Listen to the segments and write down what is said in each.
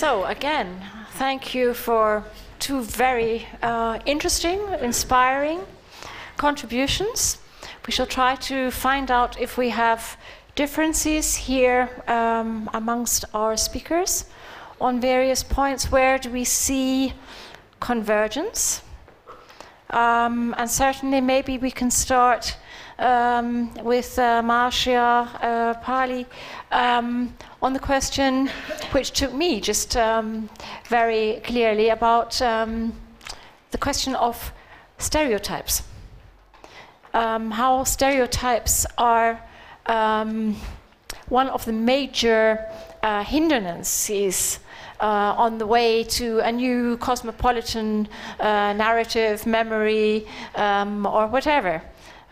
So, again, thank you for two very uh, interesting, inspiring contributions. We shall try to find out if we have differences here um, amongst our speakers on various points. Where do we see convergence? Um, and certainly, maybe we can start um, with uh, Marcia uh, Pally um, on the question, which took me just um, very clearly about um, the question of stereotypes. Um, how stereotypes are one of the major uh, hindrances uh, on the way to a new cosmopolitan uh, narrative, memory, um, or whatever.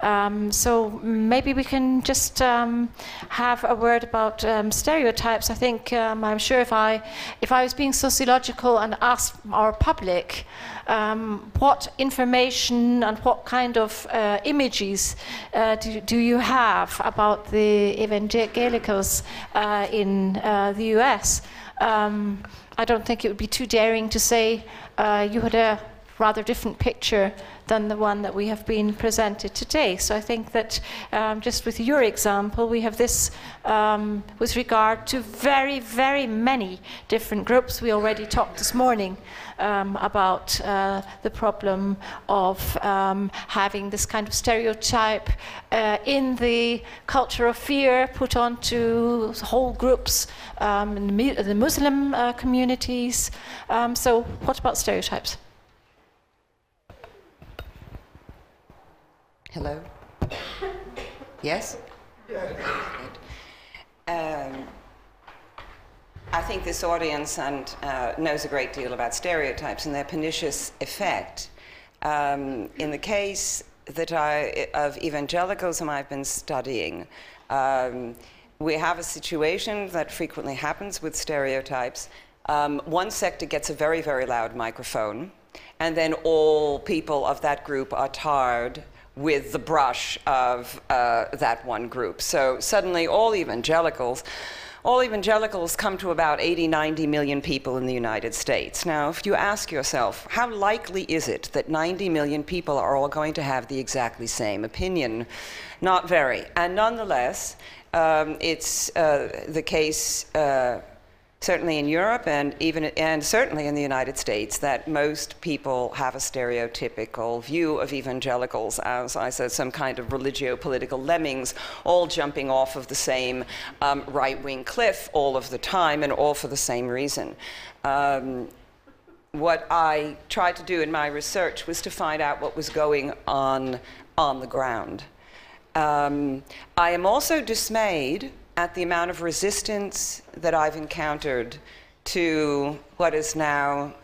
Um, so maybe we can just um, have a word about um, stereotypes. I think um, I'm sure if I if I was being sociological and asked our public um, what information and what kind of uh, images uh, do, do, you have about the evangelicals uh, in uh, the U.S. Um, I don't think it would be too daring to say uh, you had a rather different picture than the one that we have been presented today. So I think that um, just with your example, we have this um, with regard to very, very many different groups. We already talked this morning um, about uh, the problem of um, having this kind of stereotype uh, in the culture of fear put onto whole groups um, in the, Muslim uh, communities. Um, so, what about stereotypes? Hello? yes? Um, I think this audience and, uh, knows a great deal about stereotypes and their pernicious effect. Um, in the case that I, of evangelicalism I've been studying, um, we have a situation that frequently happens with stereotypes. Um, one sector gets a very, very loud microphone, and then all people of that group are tarred with the brush of uh, that one group. So suddenly, all evangelicals, all evangelicals come to about 80, 90 million people in the United States. Now, if you ask yourself, how likely is it that 90 million people are all going to have the exactly same opinion? Not very. And nonetheless, um, it's uh, the case. Uh, certainly in Europe and even and certainly in the United States that most people have a stereotypical view of evangelicals as I said some kind of religio-political lemmings all jumping off of the same um, right-wing cliff all of the time and all for the same reason. Um, what I tried to do in my research was to find out what was going on on the ground. Um, I am also dismayed at the amount of resistance that I've encountered to what is now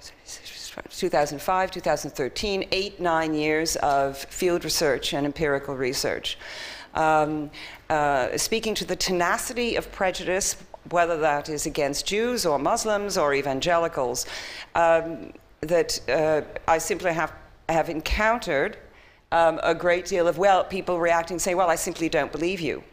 2005, 2013, eight, nine years of field research and empirical research. Um, uh, speaking to the tenacity of prejudice, whether that is against Jews or Muslims or evangelicals, um, that uh, I simply have, have encountered um, a great deal of, well, people reacting, saying, well, I simply don't believe you.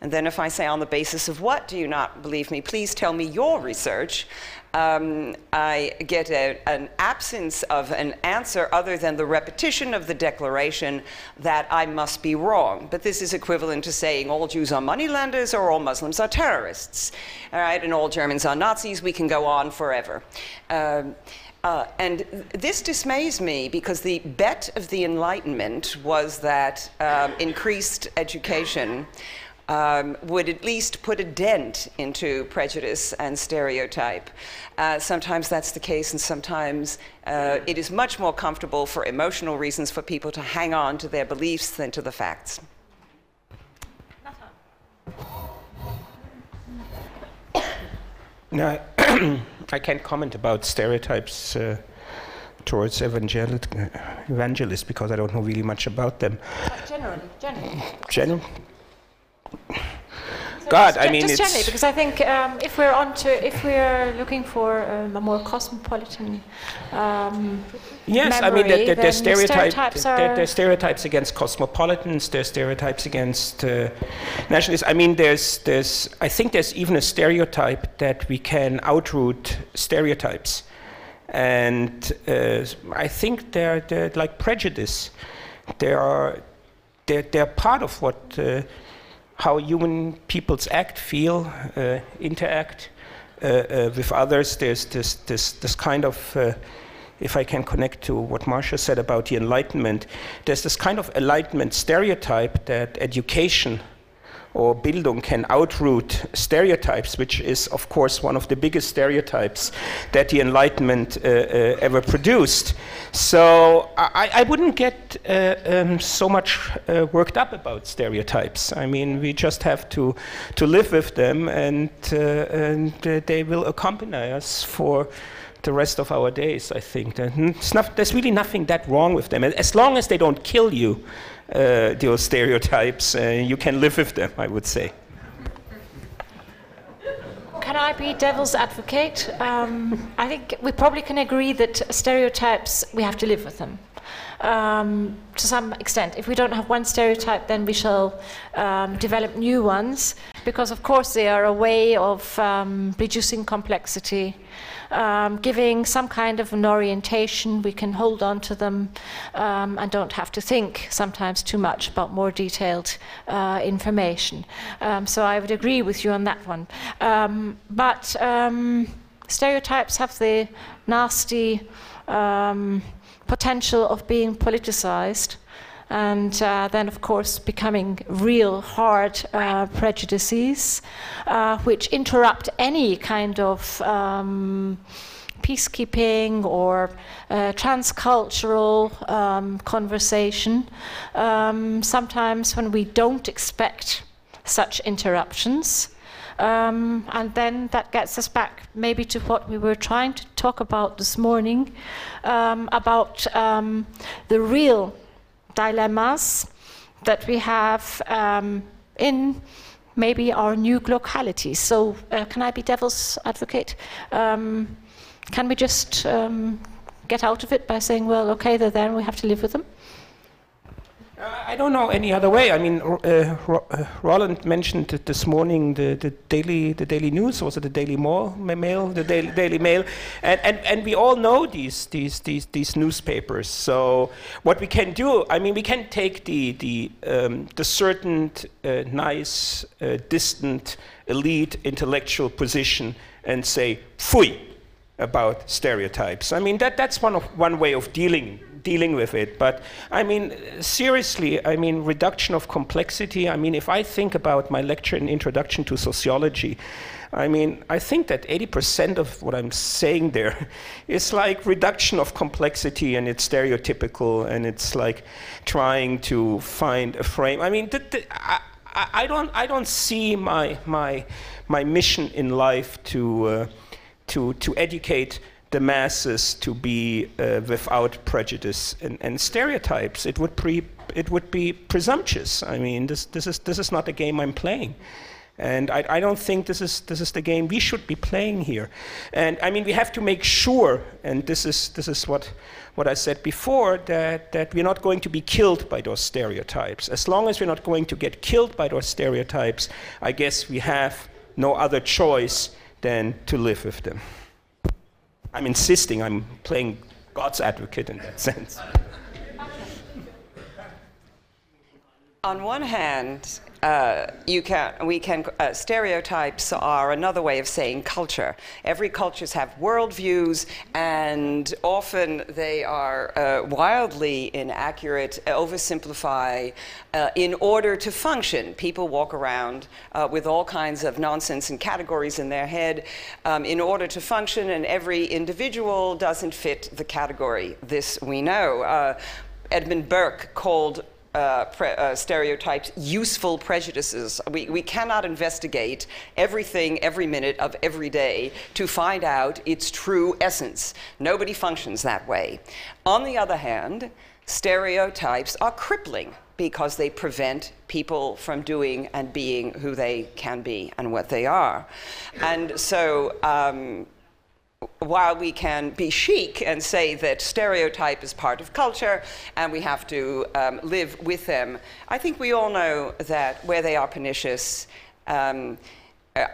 And then if I say, on the basis of what do you not believe me? Please tell me your research. Um, I get a, an absence of an answer other than the repetition of the declaration that I must be wrong. But this is equivalent to saying all Jews are moneylenders or all Muslims are terrorists. All right, and all Germans are Nazis. We can go on forever. Um, uh, and this dismays me because the bet of the Enlightenment was that um, increased education um, would at least put a dent into prejudice and stereotype. Uh, sometimes that's the case, and sometimes uh, it is much more comfortable for emotional reasons for people to hang on to their beliefs than to the facts. No, I can't comment about stereotypes uh, towards evangelists because I don't know really much about them. Generally, generally. God, I mean, just it's generally, because I think um, if we're on to, if we're looking for um, a more cosmopolitan um, Yes, I mean, there, there, there's stereotype, stereotypes there, there's stereotypes against cosmopolitans. There's stereotypes against uh, nationalists. I mean, there's, there's, I think there's even a stereotype that we can outroot stereotypes, and uh, I think they're, they're like prejudice. They are, they're, they're part of what, uh, how human peoples act, feel, uh, interact uh, uh, with others. There's this, this, this kind of uh, if I can connect to what Marcia said about the Enlightenment, there's this kind of Enlightenment stereotype that education or Bildung can outroot stereotypes, which is, of course, one of the biggest stereotypes that the Enlightenment uh, uh, ever produced. So I, I wouldn't get uh, um, so much uh, worked up about stereotypes. I mean, we just have to, to live with them, and, uh, and uh, they will accompany us for the rest of our days, I think. There's, not, there's really nothing that wrong with them. As long as they don't kill you, uh, those stereotypes, uh, you can live with them, I would say. Can I be devil's advocate? Um, I think we probably can agree that stereotypes, we have to live with them. Um, to some extent. If we don't have one stereotype, then we shall um, develop new ones, because of course they are a way of um, reducing complexity, um, giving some kind of an orientation. We can hold on to them um, and don't have to think sometimes too much about more detailed uh, information. Um, so I would agree with you on that one. Um, but um, stereotypes have the nasty um, potential of being politicized and uh, then, of course, becoming real hard uh, prejudices, uh, which interrupt any kind of um, peacekeeping or uh, transcultural um, conversation. Um, sometimes, when we don't expect such interruptions, um, and then that gets us back maybe to what we were trying to talk about this morning um, about um, the real dilemmas that we have um, in maybe our new localities. So, uh, can I be devil's advocate? Um, can we just um, get out of it by saying, well, okay, they're there and we have to live with them? I don't know any other way. I mean, uh, uh, Roland mentioned this morning the, the daily the daily news was it the Daily Mail, Mail the Daily, daily Mail, and, and and we all know these these these these newspapers. So what we can do, I mean, we can take the the um, the certain uh, nice uh, distant elite intellectual position and say "pfui" about stereotypes. I mean, that that's one of one way of dealing dealing with it. But I mean, seriously, I mean, reduction of complexity. I mean, if I think about my lecture in Introduction to Sociology, I mean, I think that 80% of what I'm saying there is like reduction of complexity and it's stereotypical and it's like trying to find a frame. I mean, th- th- I, I, don't, I don't see my, my, my mission in life to, uh, to, to educate the masses to be uh, without prejudice and, and stereotypes. It would, pre, it would be presumptuous. I mean, this, this, is, this is not the game I'm playing. And I, I don't think this is, this is the game we should be playing here. And I mean, we have to make sure, and this is, this is what, what I said before, that, that we're not going to be killed by those stereotypes. As long as we're not going to get killed by those stereotypes, I guess we have no other choice than to live with them. I'm insisting I'm playing God's advocate in that sense. On one hand, uh, you can, we can, uh, stereotypes are another way of saying culture. Every cultures have worldviews, and often they are uh, wildly inaccurate, oversimplify uh, in order to function. People walk around uh, with all kinds of nonsense and categories in their head um, in order to function, and every individual doesn't fit the category. This we know. Uh, Edmund Burke called uh, pre- uh, stereotypes useful prejudices. We, we cannot investigate everything every minute of every day to find out its true essence. Nobody functions that way. On the other hand, stereotypes are crippling because they prevent people from doing and being who they can be and what they are. And so, um, while we can be chic and say that stereotype is part of culture and we have to um, live with them, I think we all know that where they are pernicious, um,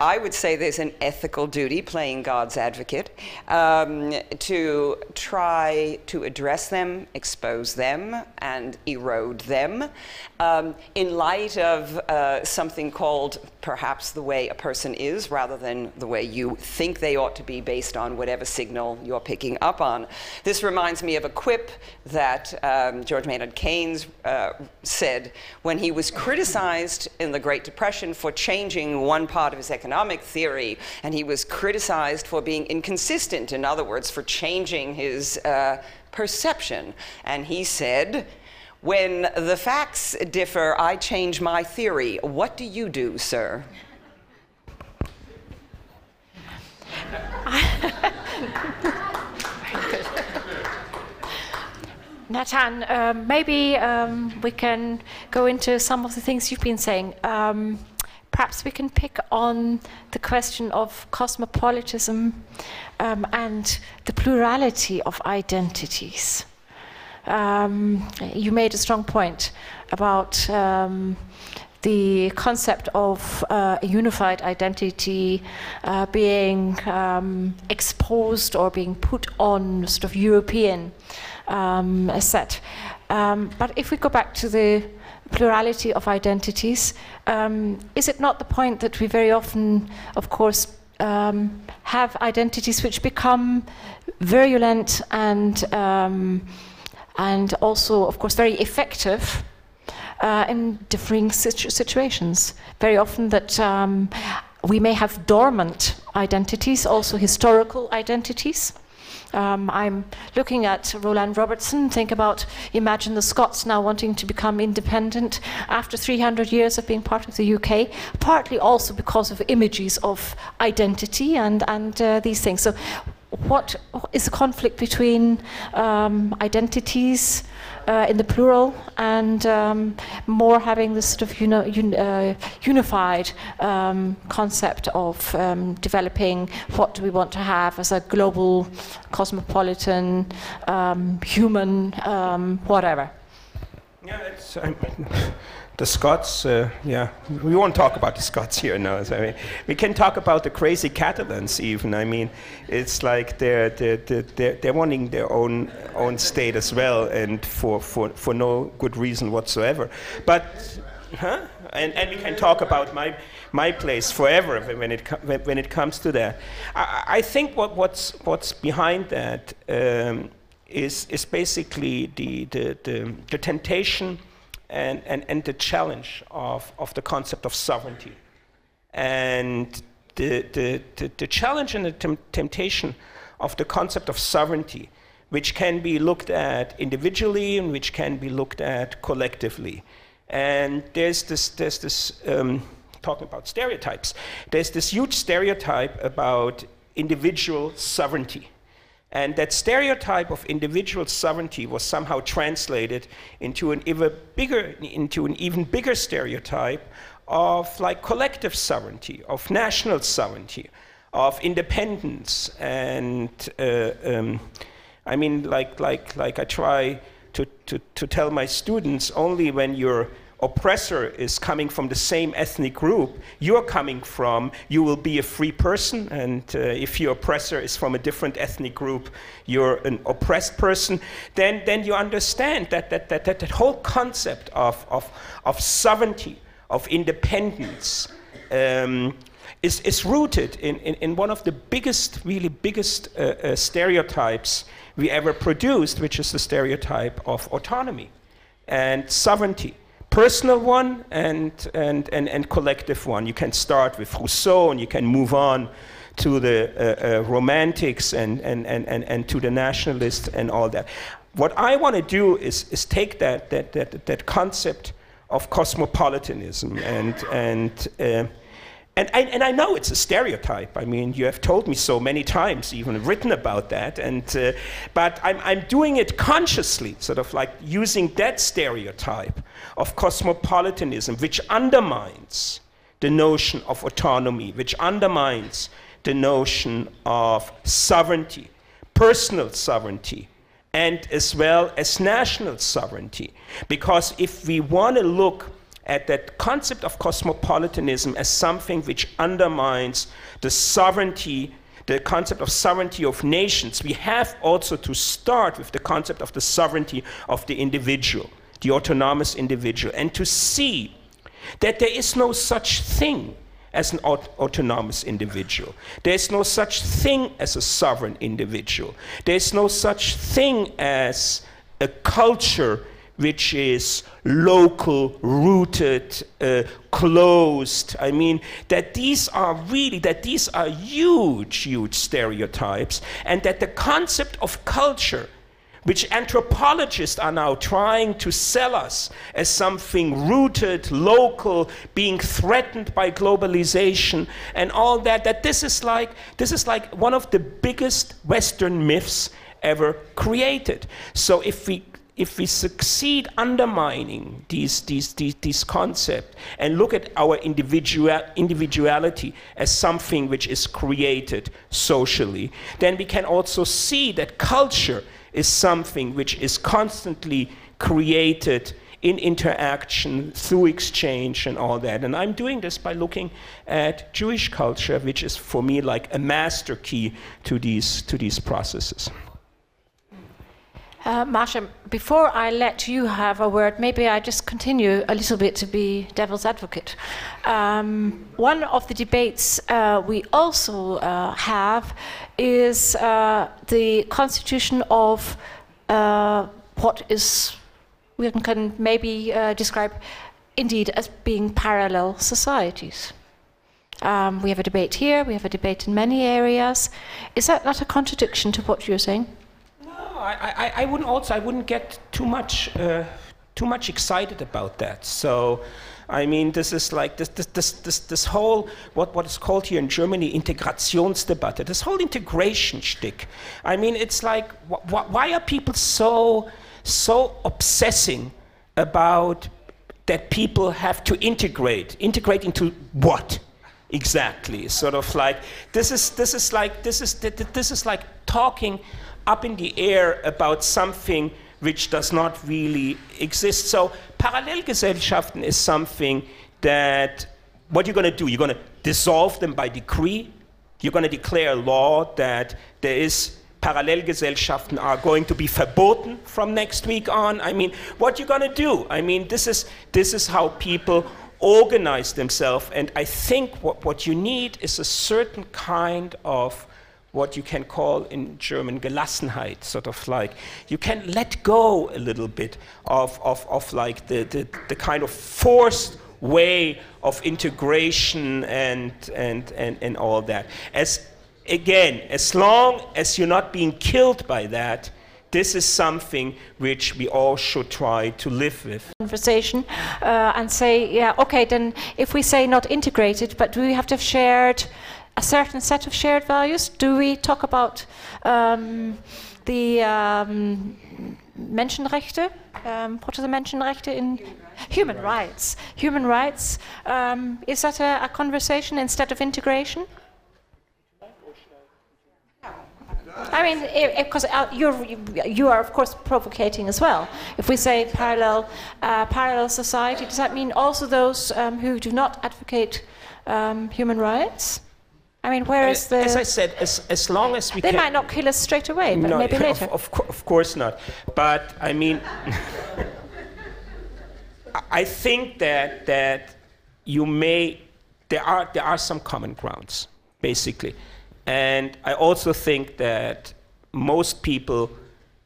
I would say there's an ethical duty, playing God's advocate, um, to try to address them, expose them, and erode them um, in light of uh, something called perhaps the way a person is rather than the way you think they ought to be based on whatever signal you're picking up on. This reminds me of a quip that um, George Maynard Keynes uh, said when he was criticized in the Great Depression for changing one part of his economic theory, and he was criticized for being inconsistent, in other words, for changing his uh, perception. And he said, when the facts differ, I change my theory. What do you do, sir? Nathan, um, maybe um, we can go into some of the things you've been saying. Um, perhaps we can pick on the question of cosmopolitanism um, and the plurality of identities. Um, you made a strong point about um, the concept of uh, a unified identity uh, being um, exposed or being put on sort of European um, set. Um, but if we go back to the plurality of identities, um, is it not the point that we very often, of course, um, have identities which become virulent and um, and also, of course, very effective uh, in differing situ situations. Very often, that um, we may have dormant identities, also historical identities. Um, I'm looking at Roland Robertson. Think about, imagine the Scots now wanting to become independent after 300 years of being part of the UK, partly also because of images of identity and, and uh, these things. So, what is the conflict between um, identities uh, in the plural and um, more having this sort of uni un uh, unified um, concept of um, developing what do we want to have as a global, cosmopolitan, um, human, um, whatever? Yeah. the Scots, uh, yeah, we won't talk about the Scots here now. So, I mean, we can talk about the crazy Catalans even. I mean, it's like they're, they're, they're, they're wanting their own, own state as well, and for, for, for no good reason whatsoever. But, huh? And, and we can talk about my, my place forever when it, when it comes to that. I, I think what, what's, what's behind that um, is is basically the, the, the, the temptation and, and, and the challenge of, of the concept of sovereignty. And the, the, the, the challenge and the tem temptation of the concept of sovereignty, which can be looked at individually and which can be looked at collectively. And there's this, there's this um, talking about stereotypes, there's this huge stereotype about individual sovereignty. And that stereotype of individual sovereignty was somehow translated into an even bigger, into an even bigger stereotype of like collective sovereignty, of national sovereignty, of independence. And uh, um, I mean, like, like, like I try to, to, to tell my students, only when you're oppressor is coming from the same ethnic group you're coming from, you will be a free person. And uh, if your oppressor is from a different ethnic group, you're an oppressed person. Then, then you understand that that, that, that, that whole concept of, of, of sovereignty, of independence, um, is, is rooted in, in, in, one of the biggest, really biggest uh, uh, stereotypes we ever produced, which is the stereotype of autonomy and sovereignty personal one and, and, and, and collective one. You can start with Rousseau and you can move on to the uh, uh, romantics and, and, and, and, and to the nationalists and all that. What I want to do is, is take that, that, that, that concept of cosmopolitanism and, and, uh, and I, and I know it's a stereotype. I mean, you have told me so many times, even written about that. And, uh, but I'm, I'm doing it consciously, sort of like using that stereotype of cosmopolitanism, which undermines the notion of autonomy, which undermines the notion of sovereignty, personal sovereignty, and as well as national sovereignty. Because if we want to look at that concept of cosmopolitanism as something which undermines the sovereignty, the concept of sovereignty of nations, we have also to start with the concept of the sovereignty of the individual, the autonomous individual, and to see that there is no such thing as an aut- autonomous individual. There is no such thing as a sovereign individual. There is no such thing as a culture which is local, rooted, uh, closed. I mean, that these are really, that these are huge, huge stereotypes, and that the concept of culture, which anthropologists are now trying to sell us as something rooted, local, being threatened by globalization and all that, that this is like, this is like one of the biggest Western myths ever created. So if we if we succeed undermining these, these, these, these concepts and look at our individual, individuality as something which is created socially, then we can also see that culture is something which is constantly created in interaction, through exchange, and all that. And I'm doing this by looking at Jewish culture, which is for me like a master key to these, to these processes. Uh, Marcia, before I let you have a word, maybe I just continue a little bit to be devil's advocate. Um, one of the debates uh, we also uh, have is uh, the constitution of uh, what is, we can maybe uh, describe indeed as being parallel societies. Um, we have a debate here, we have a debate in many areas. Is that not a contradiction to what you're saying? I, I, I wouldn't also I wouldn't get too much uh, too much excited about that. So, I mean, this is like this this this this, this whole what what is called here in Germany Integrationsdebatte. This whole integration shtick. I mean, it's like wh- wh- why are people so so obsessing about that people have to integrate integrate into what? exactly sort of like this is this is like this is this is like talking up in the air about something which does not really exist. So Parallelgesellschaften is something that what you're going to do, you're going to dissolve them by decree. You're going to declare a law that there is Parallelgesellschaften are going to be verboten from next week on. I mean, what you're going to do? I mean, this is this is how people organize themselves, and I think what, what you need is a certain kind of what you can call in German Gelassenheit, sort of like you can let go a little bit of, of, of like the, the, the kind of forced way of integration and, and, and, and all that. As again, as long as you're not being killed by that, this is something which we all should try to live with. Conversation uh, and say, yeah, okay, then if we say not integrated, but do we have to have shared a certain set of shared values? Do we talk about um, the um, Menschenrechte? Um, what are the Menschenrechte in human rights? Human rights. Um, is that a, a, conversation instead of integration? I mean, because uh, you're, you are of course provocating as well. If we say parallel, uh, parallel society, does that mean also those um, who do not advocate um, human rights? I mean, where eh, is the? As I said, as, as long as we they might not kill us straight away, but no, maybe later. Of, of, of course not. But I mean, I think that that you may there are there are some common grounds basically, and I also think that most people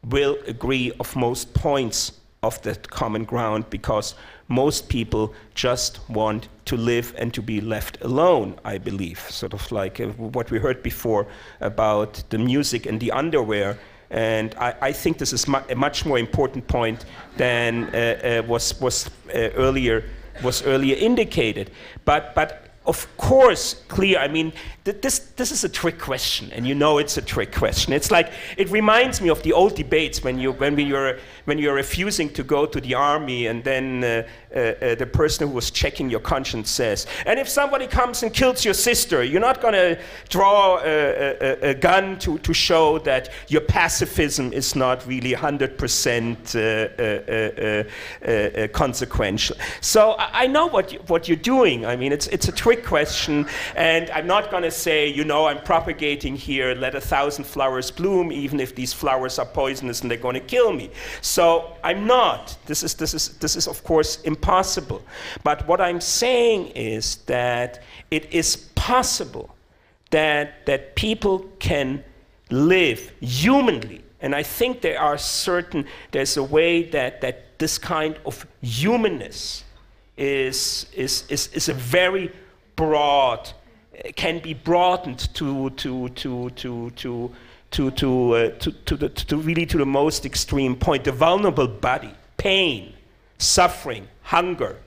will agree of most points of that common ground because most people just want to live and to be left alone, I believe. Sort of like uh, what we heard before about the music and the underwear. And I, I think this is mu a much more important point than uh, uh, was, was uh, earlier was earlier indicated. But, but of course clear. I mean, th- this, this is a trick question, and you know it's a trick question. It's like, it reminds me of the old debates when, you, when, we were, when you're refusing to go to the army, and then uh, uh, uh, the person who was checking your conscience says, and if somebody comes and kills your sister, you're not going to draw a, a, a, gun to, to show that your pacifism is not really 100% uh, uh, consequential. So I, I know what, you, what you're doing. I mean, it's, it's a trick question, and I'm not going to say, you know, I'm propagating here, let a thousand flowers bloom, even if these flowers are poisonous and they're going to kill me. I'm not. This is, this is, this is of course, impossible. But what I'm saying is that it is possible that, that people can live humanly. And I think there are certain, there's a way that, that this kind of humanness is, is, is, is a very broad can be broadened to to to to to to to, uh, to, to, the, to really to the most extreme point. The vulnerable body, pain, suffering, hunger.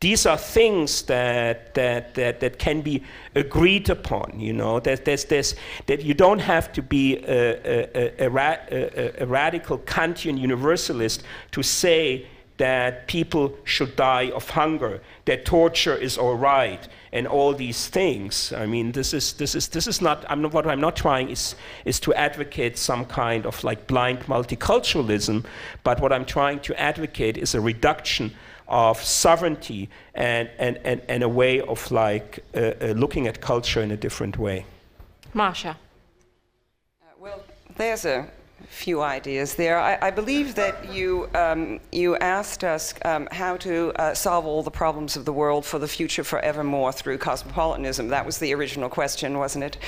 These are things that, that, that, that can be agreed upon, you know, that, there's, there's, that you don't have to be a, a, a, a, a radical Kantian universalist to say that people should die of hunger, that torture is all right, and all these things. I mean, this is, this is, this is not, I'm not, what I'm not trying is, is to advocate some kind of like blind multiculturalism, but what I'm trying to advocate is a reduction of sovereignty and, and, and, and a way of like uh, uh, looking at culture in a different way. Marcia. Uh, well, there's a few ideas there. I, I believe that you, um, you asked us um, how to uh, solve all the problems of the world for the future forevermore through cosmopolitanism. That was the original question, wasn't it?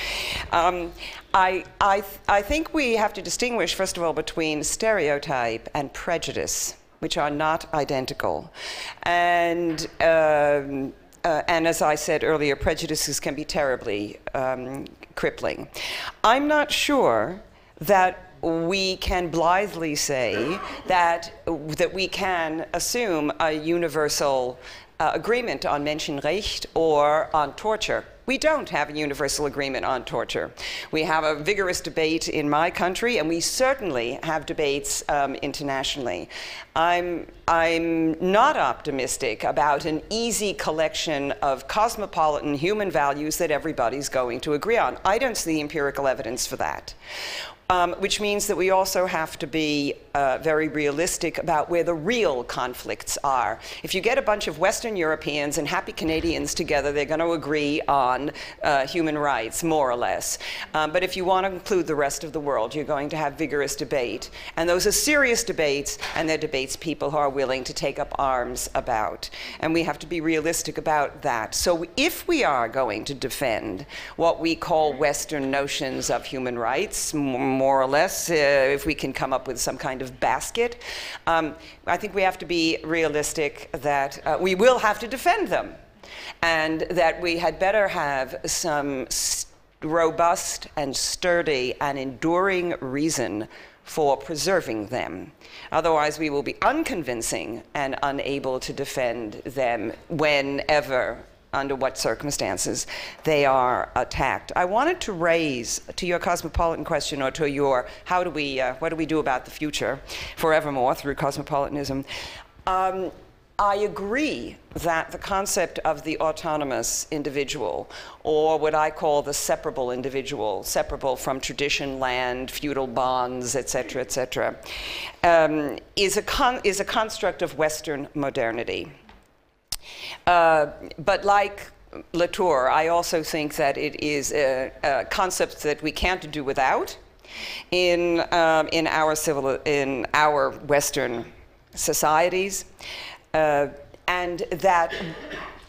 Um, I, I, th- I think we have to distinguish, first of all, between stereotype and prejudice, which are not identical. And um, uh, and as I said earlier, prejudices can be terribly um, crippling. I'm not sure that we can blithely say that, that we can assume a universal uh, agreement on Menschenrecht or on torture. We don't have a universal agreement on torture. We have a vigorous debate in my country, and we certainly have debates um, internationally. I'm, I'm not optimistic about an easy collection of cosmopolitan human values that everybody's going to agree on. I don't see empirical evidence for that um, which means that we also have to be uh, very realistic about where the real conflicts are. If you get a bunch of Western Europeans and happy Canadians together, they're going to agree on uh, human rights, more or less. Um, but if you want to include the rest of the world, you're going to have vigorous debate. And those are serious debates, and they're debates people who are willing to take up arms about. And we have to be realistic about that. So if we are going to defend what we call Western notions of human rights, more or less, uh, if we can come up with some kind of basket. Um, I think we have to be realistic that uh, we will have to defend them, and that we had better have some robust and sturdy and enduring reason for preserving them. Otherwise, we will be unconvincing and unable to defend them whenever under what circumstances they are attacked. I wanted to raise to your cosmopolitan question or to your how do we, uh, what do we do about the future forevermore through cosmopolitanism. Um, I agree that the concept of the autonomous individual, or what I call the separable individual, separable from tradition, land, feudal bonds, etc., etc., um, is, a con- is a construct of Western modernity. Uh, but like Latour, I also think that it is a, a concept that we can't do without in, um, in, our, civil, in our Western societies, uh, and that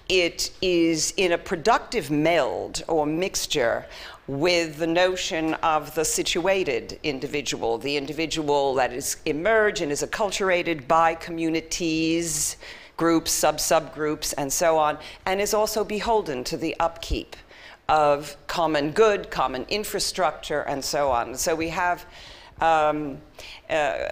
it is in a productive meld or mixture with the notion of the situated individual, the individual that is emerged and is acculturated by communities, groups, sub subgroups, and so on, and is also beholden to the upkeep of common good, common infrastructure, and so on. So we have um, uh,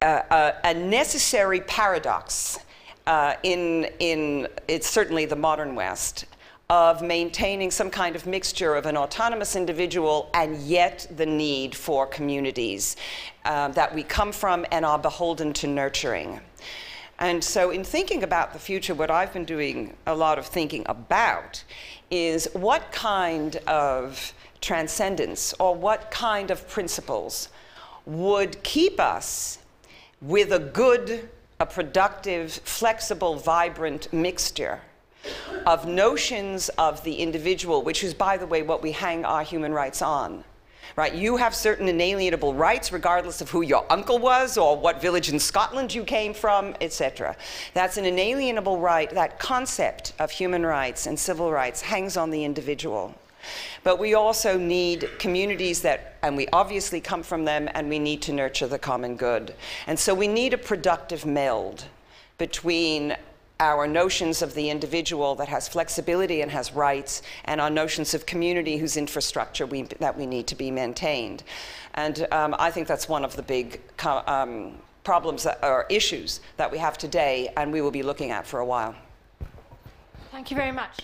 a, a necessary paradox uh, in, in it's certainly the modern West of maintaining some kind of mixture of an autonomous individual and yet the need for communities uh, that we come from and are beholden to nurturing. And so, in thinking about the future, what I've been doing a lot of thinking about is what kind of transcendence or what kind of principles would keep us with a good, a productive, flexible, vibrant mixture of notions of the individual, which is, by the way, what we hang our human rights on. Right? You have certain inalienable rights, regardless of who your uncle was or what village in Scotland you came from, etc. That's an inalienable right. That concept of human rights and civil rights hangs on the individual. But we also need communities that, and we obviously come from them, and we need to nurture the common good. And so we need a productive meld between our notions of the individual that has flexibility and has rights, and our notions of community whose infrastructure we, that we need to be maintained. And um, I think that's one of the big um, problems that, or issues that we have today, and we will be looking at for a while. Thank you very much.